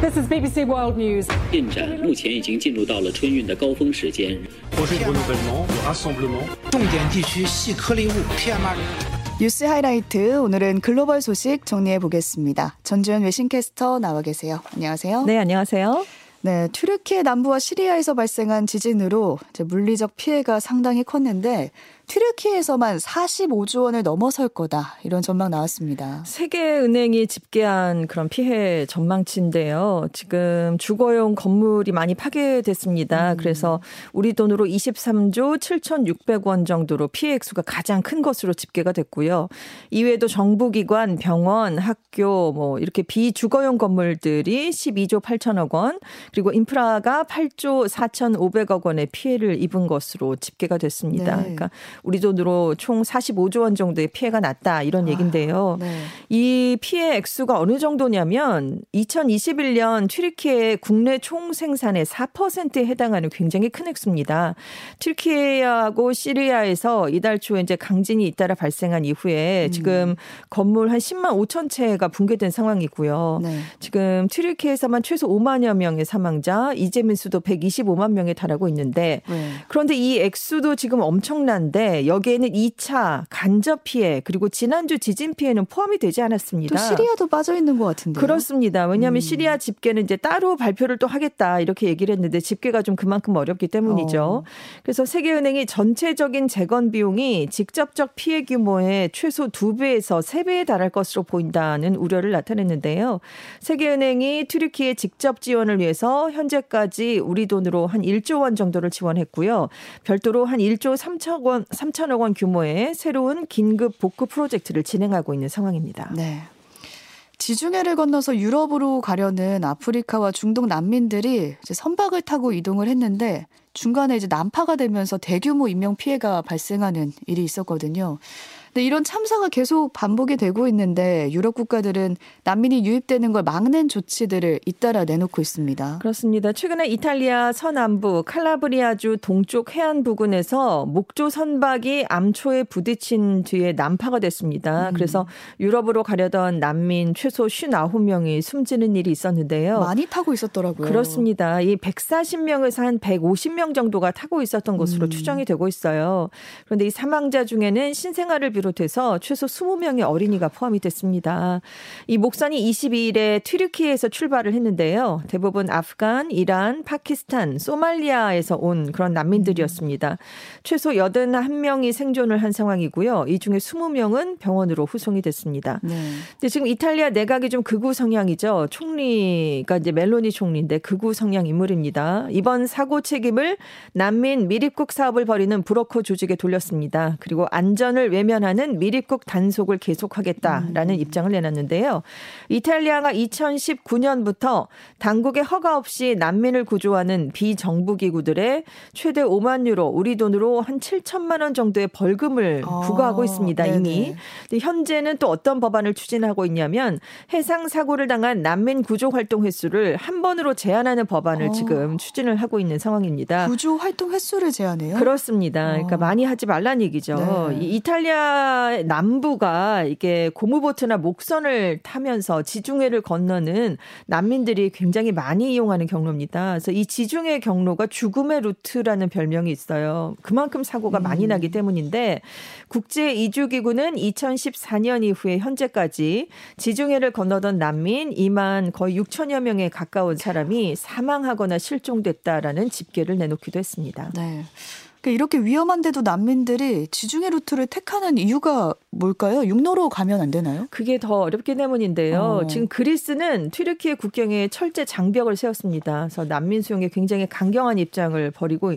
This is BBC World News. 进展目前已经进入到了春运的高峰时间。 projet de renouvellement, de rassemblement. 重点地区细颗粒物 PM2.5。 뉴스 하이라이트 오늘은 글로벌 소식 정리해 보겠습니다. 전주현 외신캐스터 나와 계세요. 안녕하세요. 네, 안녕하세요. 네, 튀르키예 남부와 시리아에서 발생한 지진으로 이제 물리적 피해가 상당히 컸는데 튀르키예에서만 45조 원을 넘어설 거다 이런 전망 나왔습니다. 세계은행이 집계한 그런 피해 전망치인데요. 지금 주거용 건물이 많이 파괴됐습니다. 음. 그래서 우리 돈으로 23조 7,600원 정도로 피해 액수가 가장 큰 것으로 집계가 됐고요. 이외에도 정부기관, 병원, 학교 뭐 이렇게 비주거용 건물들이 12조 8천억 원 그리고 인프라가 8조 4,500억 원의 피해를 입은 것으로 집계가 됐습니다. 네. 그러니까 우리 돈으로 총 45조 원 정도의 피해가 났다 이런 아, 얘긴데요. 네. 이 피해 액수가 어느 정도냐면 2021년 튀르키예 국내 총 생산의 4%에 해당하는 굉장히 큰 액수입니다. 튀르키예하고 시리아에서 이달 초에 이제 강진이 잇따라 발생한 이후에 음. 지금 건물 한 10만 5천 채가 붕괴된 상황이고요. 네. 지금 튀르키예에서만 최소 5만여 명의 사망자, 이재민 수도 125만 명에 달하고 있는데 네. 그런데 이 액수도 지금 엄청난데 여기에는 2차 간접 피해 그리고 지난주 지진 피해는 포함이 되지 않았습니다. 또 시리아도 빠져 있는 것 같은데. 그렇습니다. 왜냐하면 음. 시리아 집계는 이제 따로 발표를 또 하겠다 이렇게 얘기를 했는데 집계가 좀 그만큼 어렵기 때문이죠. 어. 그래서 세계은행이 전체적인 재건 비용이 직접적 피해 규모의 최소 2배에서 3배에 달할 것으로 보인다는 우려를 나타냈는데요. 세계은행이 튀르키예 직접 지원을 위해서 현재까지 우리 돈으로 한 1조 원 정도를 지원했고요. 별도로 한 1조 3천 원 3천억 원 규모의 새로운 긴급 복구 프로젝트를 진행하고 있는 상황입니다. 네. 지중해를 건너서 유럽으로 가려는 아프리카와 중동 난민들이 이제 선박을 타고 이동을 했는데 중간에 이제 난파가 되면서 대규모 인명 피해가 발생하는 일이 있었거든요. 근데 이런 참사가 계속 반복이 되고 있는데 유럽 국가들은 난민이 유입되는 걸 막는 조치들을 잇따라 내놓고 있습니다. 그렇습니다. 최근에 이탈리아 서남부 칼라브리아주 동쪽 해안 부근에서 목조 선박이 암초에 부딪힌 뒤에 난파가 됐습니다. 음. 그래서 유럽으로 가려던 난민 최소 59명이 숨지는 일이 있었는데요. 많이 타고 있었더라고요. 그렇습니다. 이 140명에서 한 150명 정도가 타고 있었던 것으로 음. 추정이 되고 있어요. 그런데 이 사망자 중에는 신생아를 비롯해서 최소 20명의 어린이가 포함이 됐습니다. 이 목선이 22일에 튀르키에서 출발을 했는데요. 대부분 아프간, 이란, 파키스탄, 소말리아에서 온 그런 난민들이었습니다. 최소 81명이 생존을 한 상황이고요. 이 중에 20명은 병원으로 후송이 됐습니다. 네. 근데 지금 이탈리아 내각이 좀 극우 성향이죠. 총리가 이제 멜로니 총리인데 극우 성향 인물입니다. 이번 사고 책임을 난민 미립국 사업을 벌이는 브로커 조직에 돌렸습니다. 그리고 안전을 외면한 하는 미립국 단속을 계속하겠다라는 음. 입장을 내놨는데요. 이탈리아가 2019년부터 당국의 허가 없이 난민을 구조하는 비정부 기구들의 최대 5만 유로, 우리 돈으로 한 7천만 원 정도의 벌금을 아, 부과하고 있습니다. 네네. 이미. 현재는 또 어떤 법안을 추진하고 있냐면 해상 사고를 당한 난민 구조 활동 횟수를 한 번으로 제한하는 법안을 아. 지금 추진을 하고 있는 상황입니다. 구조 활동 횟수를 제한해요? 그렇습니다. 그러니까 아. 많이 하지 말란 얘기죠. 네. 이탈리아 남부가 이게 고무보트나 목선을 타면서 지중해를 건너는 난민들이 굉장히 많이 이용하는 경로입니다. 그래서 이 지중해 경로가 죽음의 루트라는 별명이 있어요. 그만큼 사고가 음. 많이 나기 때문인데 국제 이주 기구는 2014년 이후에 현재까지 지중해를 건너던 난민 2만 거의 6천여 명에 가까운 사람이 사망하거나 실종됐다라는 집계를 내놓기도 했습니다. 네. 그러니까 이렇게 위험한데도 난민들이 지중해 루트를 택하는 이유가 뭘까요? 육로로 가면 안 되나요? 그게 더 어렵기 때문인데요. 어. 지금 그리스는 튀르키예 국경에 철제 장벽을 세웠습니다. 그래서 난민 수용에 굉장히 강경한 입장을 벌이고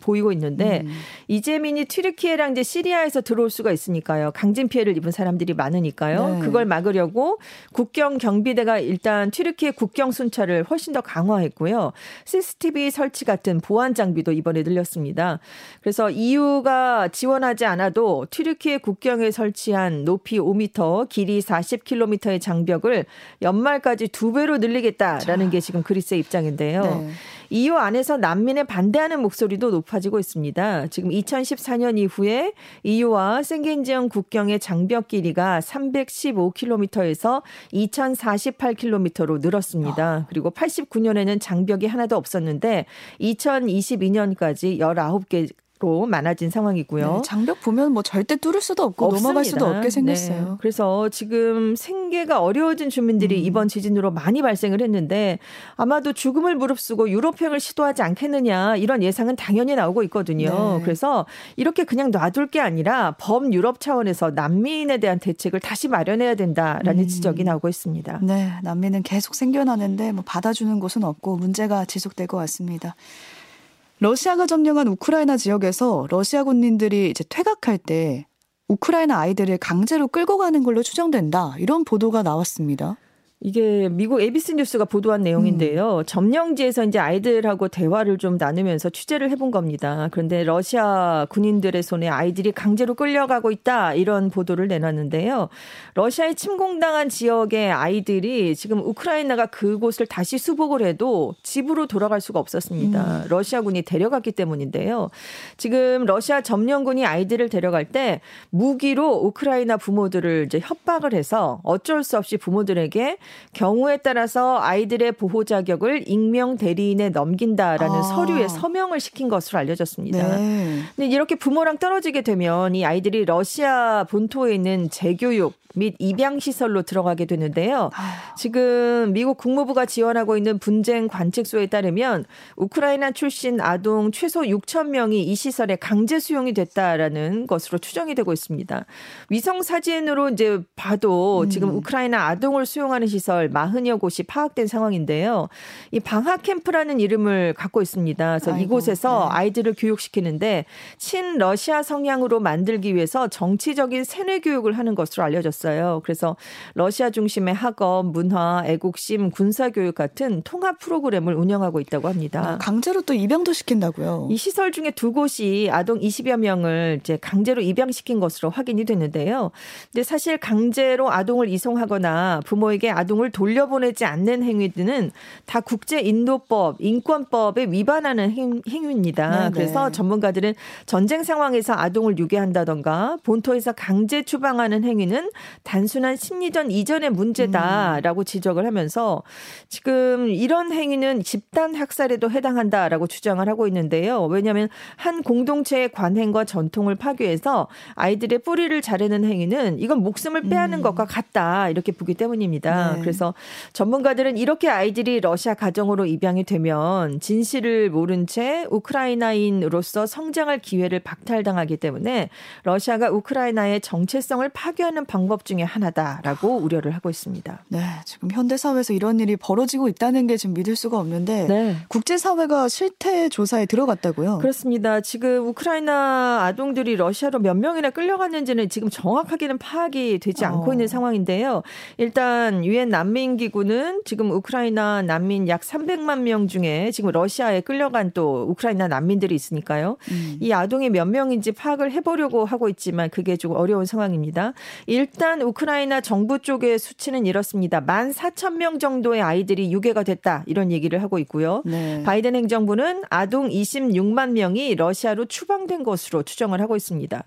보이고 있는데 음. 이재민이 튀르키예랑 이제 시리아에서 들어올 수가 있으니까요. 강진 피해를 입은 사람들이 많으니까요. 네. 그걸 막으려고 국경 경비대가 일단 튀르키예 국경 순찰을 훨씬 더 강화했고요. CCTV 설치 같은 보안 장비도 이번에 늘렸습니다. 그래서 EU가 지원하지 않아도 튀르키예 국경에 설치한 높이 5m, 길이 40km의 장벽을 연말까지 두 배로 늘리겠다라는 게 지금 그리스의 입장인데요. 네. EU 안에서 난민에 반대하는 목소리도 높아지고 있습니다. 지금 2014년 이후에 EU와 생겐지형 국경의 장벽 길이가 315km에서 2048km로 늘었습니다. 그리고 89년에는 장벽이 하나도 없었는데 2022년까지 19개 로 많아진 상황이고요. 네, 장벽 보면 뭐 절대 뚫을 수도 없고 없습니다. 넘어갈 수도 없게 생겼어요. 네. 그래서 지금 생계가 어려워진 주민들이 음. 이번 지진으로 많이 발생을 했는데 아마도 죽음을 무릅쓰고 유럽행을 시도하지 않겠느냐 이런 예상은 당연히 나오고 있거든요. 네. 그래서 이렇게 그냥 놔둘 게 아니라 범유럽 차원에서 난민에 대한 대책을 다시 마련해야 된다라는 음. 지적이 나오고 있습니다. 네, 난민은 계속 생겨나는데 뭐 받아주는 곳은 없고 문제가 지속될 것 같습니다. 러시아가 점령한 우크라이나 지역에서 러시아 군인들이 이제 퇴각할 때 우크라이나 아이들을 강제로 끌고 가는 걸로 추정된다. 이런 보도가 나왔습니다. 이게 미국 ABC 뉴스가 보도한 내용인데요. 음. 점령지에서 이제 아이들하고 대화를 좀 나누면서 취재를 해본 겁니다. 그런데 러시아 군인들의 손에 아이들이 강제로 끌려가고 있다 이런 보도를 내놨는데요. 러시아에 침공당한 지역의 아이들이 지금 우크라이나가 그곳을 다시 수복을 해도 집으로 돌아갈 수가 없었습니다. 음. 러시아군이 데려갔기 때문인데요. 지금 러시아 점령군이 아이들을 데려갈 때 무기로 우크라이나 부모들을 이제 협박을 해서 어쩔 수 없이 부모들에게 경우에 따라서 아이들의 보호 자격을 익명 대리인에 넘긴다라는 아. 서류에 서명을 시킨 것으로 알려졌습니다. 네. 근데 이렇게 부모랑 떨어지게 되면 이 아이들이 러시아 본토에 있는 재교육 및 입양 시설로 들어가게 되는데요. 지금 미국 국무부가 지원하고 있는 분쟁 관측소에 따르면 우크라이나 출신 아동 최소 6천 명이 이 시설에 강제 수용이 됐다라는 것으로 추정이 되고 있습니다. 위성 사진으로 이제 봐도 지금 음. 우크라이나 아동을 수용하는 시설 40여 곳이 파악된 상황인데요. 이 방학 캠프라는 이름을 갖고 있습니다. 그래서 아이고, 이곳에서 네. 아이들을 교육시키는데 친러시아 성향으로 만들기 위해서 정치적인 세뇌 교육을 하는 것으로 알려졌습니다. 있어요. 그래서 러시아 중심의 학업, 문화, 애국심, 군사교육 같은 통합 프로그램을 운영하고 있다고 합니다. 아, 강제로 또 입양도 시킨다고요? 이 시설 중에 두 곳이 아동 20여 명을 이제 강제로 입양시킨 것으로 확인이 됐는데요. 근데 사실 강제로 아동을 이송하거나 부모에게 아동을 돌려보내지 않는 행위들은 다 국제 인도법, 인권법에 위반하는 행, 행위입니다. 네네. 그래서 전문가들은 전쟁 상황에서 아동을 유괴한다던가 본토에서 강제 추방하는 행위는 단순한 심리전 이전의 문제다라고 음. 지적을 하면서 지금 이런 행위는 집단 학살에도 해당한다라고 주장을 하고 있는데요. 왜냐하면 한 공동체의 관행과 전통을 파괴해서 아이들의 뿌리를 자르는 행위는 이건 목숨을 빼앗는 음. 것과 같다 이렇게 보기 때문입니다. 네. 그래서 전문가들은 이렇게 아이들이 러시아 가정으로 입양이 되면 진실을 모른 채 우크라이나인으로서 성장할 기회를 박탈당하기 때문에 러시아가 우크라이나의 정체성을 파괴하는 방법 중에 하나다라고 우려를 하고 있습니다. 네, 지금 현대 사회에서 이런 일이 벌어지고 있다는 게 지금 믿을 수가 없는데 네. 국제 사회가 실태 조사에 들어갔다고요? 그렇습니다. 지금 우크라이나 아동들이 러시아로 몇 명이나 끌려갔는지는 지금 정확하게는 파악이 되지 않고 어. 있는 상황인데요. 일단 유엔 난민 기구는 지금 우크라이나 난민 약 300만 명 중에 지금 러시아에 끌려간 또 우크라이나 난민들이 있으니까요. 음. 이 아동이 몇 명인지 파악을 해보려고 하고 있지만 그게 좀 어려운 상황입니다. 일단 우크라이나 정부 쪽의 수치는 이렇습니다. 1만 4천 명 정도의 아이들이 유괴가 됐다 이런 얘기를 하고 있고요. 네. 바이든 행정부는 아동 26만 명이 러시아로 추방된 것으로 추정을 하고 있습니다.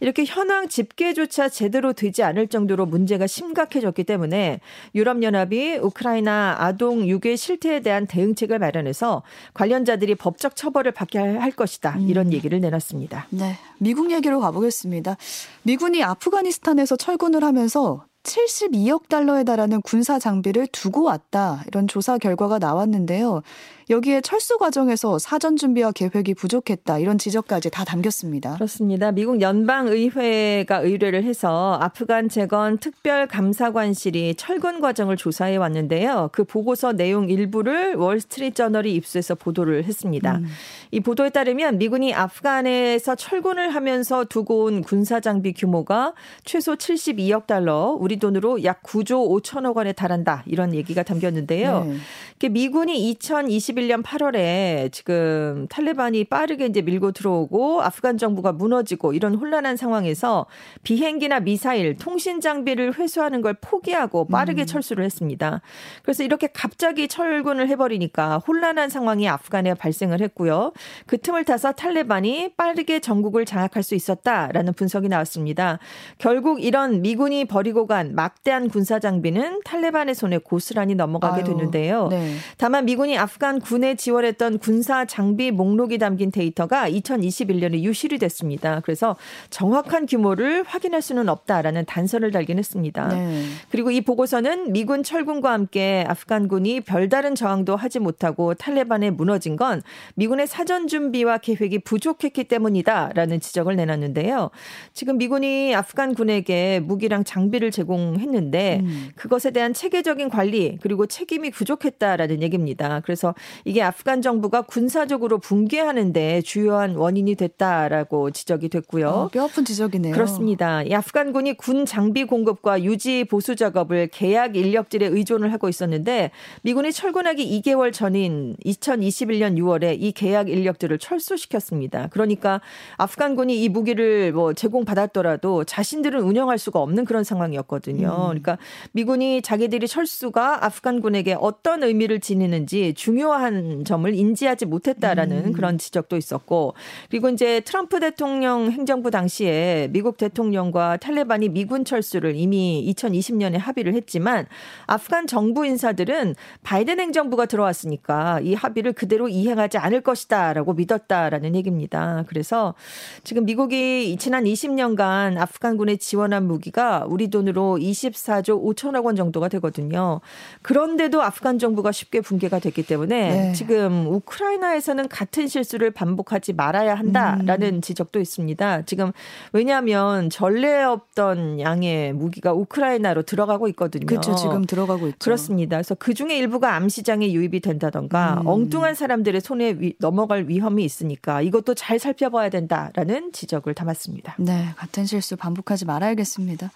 이렇게 현황 집계조차 제대로 되지 않을 정도로 문제가 심각해졌기 때문에 유럽연합이 우크라이나 아동 유괴 실태에 대한 대응책을 마련해서 관련자들이 법적 처벌을 받게 할 것이다 이런 음. 얘기를 내놨습니다. 네, 미국 얘기로 가보겠습니다. 미군이 아프가니스탄에서 철군을 하면서 72억 달러에 달하는 군사 장비를 두고 왔다. 이런 조사 결과가 나왔는데요. 여기에 철수 과정에서 사전 준비와 계획이 부족했다 이런 지적까지 다 담겼습니다. 그렇습니다. 미국 연방 의회가 의뢰를 해서 아프간 재건 특별 감사관실이 철군 과정을 조사해 왔는데요. 그 보고서 내용 일부를 월스트리트 저널이 입수해서 보도를 했습니다. 음. 이 보도에 따르면 미군이 아프간에서 철군을 하면서 두고 온 군사 장비 규모가 최소 72억 달러, 우리 돈으로 약 9조 5천억 원에 달한다 이런 얘기가 담겼는데요. 네. 미군이 2020 2021년 8월에 지금 탈레반이 빠르게 이제 밀고 들어오고 아프간 정부가 무너지고 이런 혼란한 상황에서 비행기나 미사일, 통신 장비를 회수하는 걸 포기하고 빠르게 음. 철수를 했습니다. 그래서 이렇게 갑자기 철군을 해버리니까 혼란한 상황이 아프간에 발생을 했고요. 그 틈을 타서 탈레반이 빠르게 전국을 장악할 수 있었다라는 분석이 나왔습니다. 결국 이런 미군이 버리고 간 막대한 군사 장비는 탈레반의 손에 고스란히 넘어가게 아유, 됐는데요. 네. 다만 미군이 아프간 군에 지원했던 군사 장비 목록이 담긴 데이터가 2021년에 유실이 됐습니다. 그래서 정확한 규모를 확인할 수는 없다라는 단서를 달긴 했습니다. 네. 그리고 이 보고서는 미군 철군과 함께 아프간군이 별다른 저항도 하지 못하고 탈레반에 무너진 건 미군의 사전 준비와 계획이 부족했기 때문이다라는 지적을 내놨는데요. 지금 미군이 아프간 군에게 무기랑 장비를 제공했는데 음. 그것에 대한 체계적인 관리 그리고 책임이 부족했다 라는 얘기입니다. 그래서 이게 아프간 정부가 군사적으로 붕괴하는데 주요한 원인이 됐다라고 지적이 됐고요. 어, 뼈아픈 지적이네요. 그렇습니다. 이 아프간군이 군 장비 공급과 유지 보수 작업을 계약 인력질에 의존을 하고 있었는데 미군이 철군하기 2개월 전인 2021년 6월에 이 계약 인력들을 철수시켰습니다. 그러니까 아프간군이 이 무기를 뭐 제공받았더라도 자신들은 운영할 수가 없는 그런 상황이었거든요. 음. 그러니까 미군이 자기들이 철수가 아프간군에게 어떤 의미를 지니는지 중요한 점을 인지하지 못했다라는 음. 그런 지적도 있었고 그리고 이제 트럼프 대통령 행정부 당시에 미국 대통령과 탈레반이 미군 철수를 이미 2020년에 합의를 했지만 아프간 정부 인사들은 바이든 행정부가 들어왔으니까 이 합의를 그대로 이행하지 않을 것이다라고 믿었다라는 얘기입니다. 그래서 지금 미국이 지난 20년간 아프간군에 지원한 무기가 우리 돈으로 24조 5천억 원 정도가 되거든요. 그런데도 아프간 정부가 쉽게 붕괴가 됐기 때문에 네. 지금 우크라이나에서는 같은 실수를 반복하지 말아야 한다라는 음. 지적도 있습니다. 지금 왜냐하면 전례 없던 양의 무기가 우크라이나로 들어가고 있거든요. 그렇죠. 지금 들어가고 있죠. 그렇습니다. 그래서 그 중에 일부가 암 시장에 유입이 된다던가 음. 엉뚱한 사람들의 손에 위, 넘어갈 위험이 있으니까 이것도 잘 살펴봐야 된다라는 지적을 담았습니다. 네, 같은 실수 반복하지 말아야겠습니다.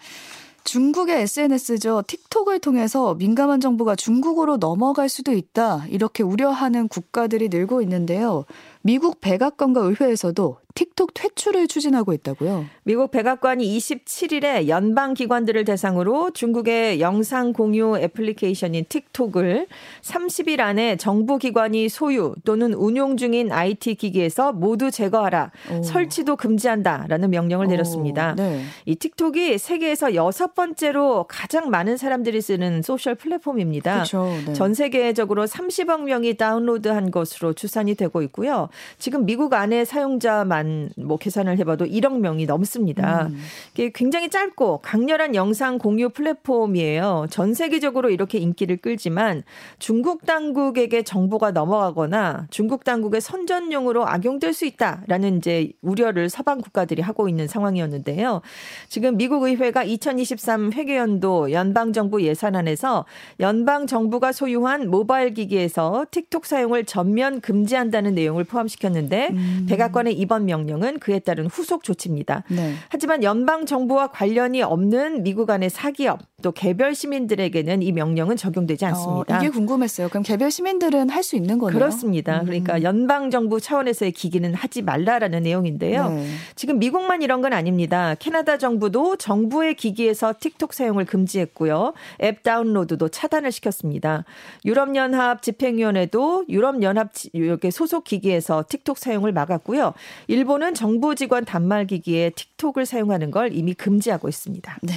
중국의 SNS죠. 틱톡을 통해서 민감한 정보가 중국으로 넘어갈 수도 있다. 이렇게 우려하는 국가들이 늘고 있는데요. 미국 백악관과 의회에서도 틱톡 퇴출을 추진하고 있다고요. 미국 백악관이 27일에 연방 기관들을 대상으로 중국의 영상 공유 애플리케이션인 틱톡을 30일 안에 정부 기관이 소유 또는 운용 중인 IT 기기에서 모두 제거하라. 오. 설치도 금지한다라는 명령을 내렸습니다. 오, 네. 이 틱톡이 세계에서 여섯 번째로 가장 많은 사람들이 쓰는 소셜 플랫폼입니다. 그렇 네. 전 세계적으로 30억 명이 다운로드한 것으로 추산이 되고 있고요. 지금 미국 안에 사용자만 뭐 계산을 해봐도 1억 명이 넘습니다. 음. 이게 굉장히 짧고 강렬한 영상 공유 플랫폼이에요. 전 세계적으로 이렇게 인기를 끌지만 중국 당국에게 정보가 넘어가거나 중국 당국의 선전용으로 악용될 수 있다라는 이제 우려를 서방 국가들이 하고 있는 상황이었는데요. 지금 미국 의회가 2023 회계연도 연방 정부 예산안에서 연방 정부가 소유한 모바일 기기에서 틱톡 사용을 전면 금지한다는 내용을 포함 포함시켰는데 음. 백악관의 이번 명령은 그에 따른 후속 조치입니다. 네. 하지만 연방 정부와 관련이 없는 미국 안의 사기업 또 개별 시민들에게는 이 명령은 적용되지 어, 않습니다. 어, 이게 궁금했어요. 그럼 개별 시민들은 할 수 있는 거네요? 그렇습니다. 음. 그러니까 연방 정부 차원에서의 기기는 하지 말라라는 내용인데요. 네. 지금 미국만 이런 건 아닙니다. 캐나다 정부도 정부의 기기에서 틱톡 사용을 금지했고요. 앱 다운로드도 차단을 시켰습니다. 유럽연합 집행위원회도 유럽연합 이렇게 소속 기기에서 틱톡 사용을 막았고요. 일본은 정부 직원 단말 기기에 틱톡을 사용하는 걸 이미 금지하고 있습니다. 네.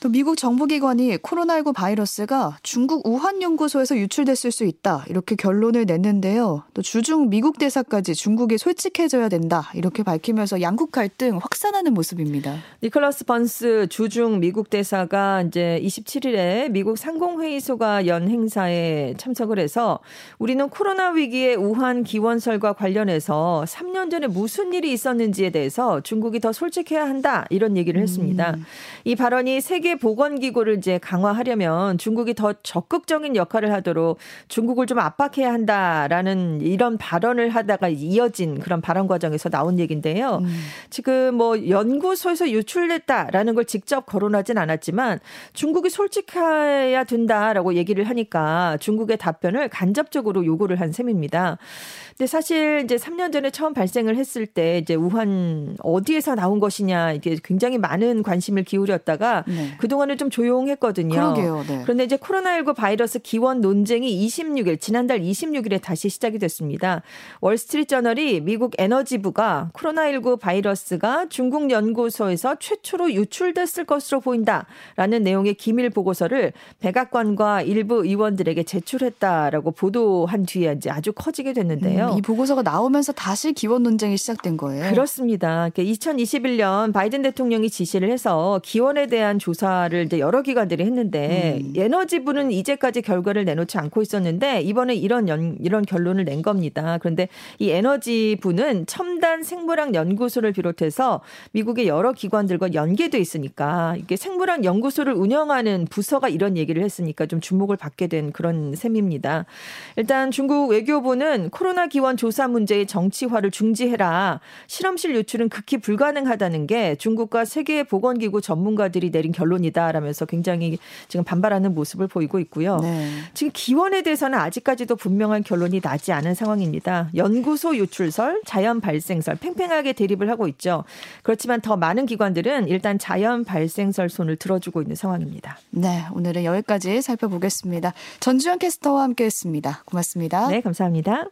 또 미국 정부기관이 코로나19 바이러스가 중국 우한 연구소에서 유출됐을 수 있다 이렇게 결론을 냈는데요. 또 주중 미국 대사까지 중국이 솔직해져야 된다 이렇게 밝히면서 양국 갈등 확산하는 모습입니다. 니콜라스 번스 주중 미국 대사가 이제 27일에 미국 상공회의소가 연 행사에 참석을 해서 우리는 코로나 위기의 우한 기원설과 관련해서 3년 전에 무슨 일이 있었는지에 대해서 중국이 더 솔직해야 한다 이런 얘기를 했습니다. 음. 이 발언이 세계 세계 보건 기구를 이제 강화하려면 중국이 더 적극적인 역할을 하도록 중국을 좀 압박해야 한다라는 이런 발언을 하다가 이어진 그런 발언 과정에서 나온 얘기인데요. 음. 지금 뭐 연구소에서 유출됐다라는 걸 직접 거론하진 않았지만 중국이 솔직해야 된다라고 얘기를 하니까 중국의 답변을 간접적으로 요구를 한 셈입니다. 근데 사실 이제 3년 전에 처음 발생을 했을 때 이제 우한 어디에서 나온 것이냐 이게 굉장히 많은 관심을 기울였다가 네. 그동안은 좀 조용했거든요. 그러게요. 네. 그런데 이제 코로나19 바이러스 기원 논쟁이 26일 지난달 26일에 다시 시작이 됐습니다. 월스트리트 저널이 미국 에너지부가 코로나19 바이러스가 중국 연구소에서 최초로 유출됐을 것으로 보인다라는 내용의 기밀 보고서를 백악관과 일부 의원들에게 제출했다라고 보도한 뒤에 이제 아주 커지게 됐는데요. 이 보고서가 나오면서 다시 기원 논쟁이 시작된 거예요. 그렇습니다. 2021년 바이든 대통령이 지시를 해서 기원에 대한 조사 를 이제 여러 기관들이 했는데 음. 에너지부는 이제까지 결과를 내놓지 않고 있었는데 이번에 이런 연, 이런 결론을 낸 겁니다. 그런데 이 에너지부는 첨단 생물학 연구소를 비롯해서 미국의 여러 기관들과 연계돼 있으니까 이게 생물학 연구소를 운영하는 부서가 이런 얘기를 했으니까 좀 주목을 받게 된 그런 셈입니다. 일단 중국 외교부는 코로나 기 기원 조사 문제의 정치화를 중지해라. 실험실 유출은 극히 불가능하다는 게 중국과 세계 보건기구 전문가들이 내린 결 론이다라면서 굉장히 지금 반발하는 모습을 보이고 있고요. 네. 지금 기원에 대해서는 아직까지도 분명한 결론이 나지 않은 상황입니다. 연구소 유출설, 자연 발생설 팽팽하게 대립을 하고 있죠. 그렇지만 더 많은 기관들은 일단 자연 발생설 손을 들어주고 있는 상황입니다. 네, 오늘은 여기까지 살펴보겠습니다. 전주현 캐스터와 함께했습니다. 고맙습니다. 네, 감사합니다.